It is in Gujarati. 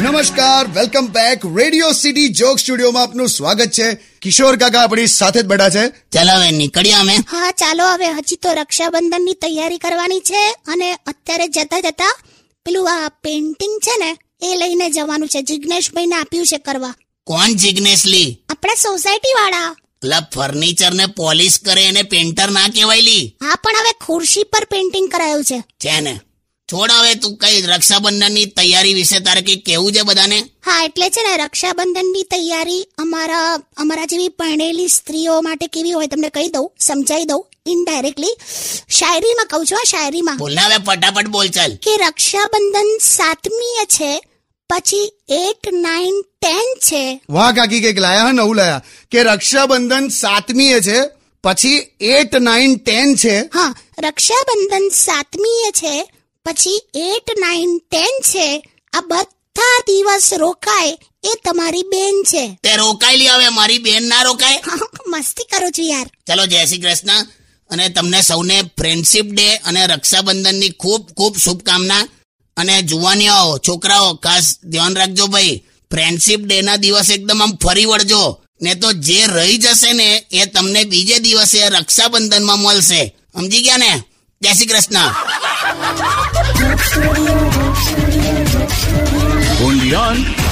નમસ્કાર welcome back radio city joke સ્ટુડિયોમાં આપનું સ્વાગત છે. કિશોર કાકા આપણી સાથે જ બેઠા છે. ચાલો હવે નીકળ્યા અમે. હા ચાલો હવે હજી તો રક્ષાબંધનની તૈયારી કરવાની છે અને અત્યારે જતા જતા પેલું આ પેન્ટિંગ છે ને એ લઈને જવાનું છે. જિગ્નેશભાઈ ને આપ્યું છે કરવા. કોણ જિગ્નેશલી આપણે સોસાયટી વાળા. ક્લબ ફર્નિચર ને પોલિશ કરે એને પેન્ટર ના કહેવાય લી? હા પણ હવે ખુરશી પર પેન્ટિંગ કરાયું છે. છે ને? છોડ હવે તું કઈ રક્ષાબંધનની તૈયારી વિશે તારે કઈ કેવું છે બધાને? હા એટલે છે ને રક્ષાબંધનની તૈયારી અમારા અમારા જેવી પરણેલી સ્ત્રીઓ માટે કેવી હોય તમને કહી દઉં સમજાઈ દઉં ઇનડાયરેક્ટલી શાયરીમાં કહું છું હા શાયરીમાં. બોલ હવે ફટાફટ બોલ ચાલ. કે રક્ષાબંધન સાતમીએ છે પછી એટ નાઇન ટેન છે. વાહ કાકી કંઈક લાયા હા નવું લાયા. કે રક્ષાબંધન સાતમીએ છે પછી એટ નાઇન ટેન છે? હા રક્ષાબંધન સાતમીએ છે પછી એટ નાઇન ટેન છે આ બધા દિવસ રોકાય એ તમારી બેન છે. તે રોકાયેલી હવે મારી બેન ના રોકાય. મસ્તી કરો છો યાર. ચલો જય શ્રી કૃષ્ણ. અને તમને સૌને ફ્રેન્ડશિપ ડે અને રક્ષાબંધનની ખૂબ ખૂબ શુભકામના. અને જુવાનીઓ છોકરાઓ ખાસ ધ્યાન રાખજો ભાઈ ફ્રેન્ડશિપ ડે ના દિવસ એકદમ આમ ફરી વળજો. ને તો જે રહી જશે ને એ તમને બીજે દિવસે રક્ષાબંધનમાં મળશે. સમજી ગયા ને? જય શ્રી કૃષ્ણ. Only on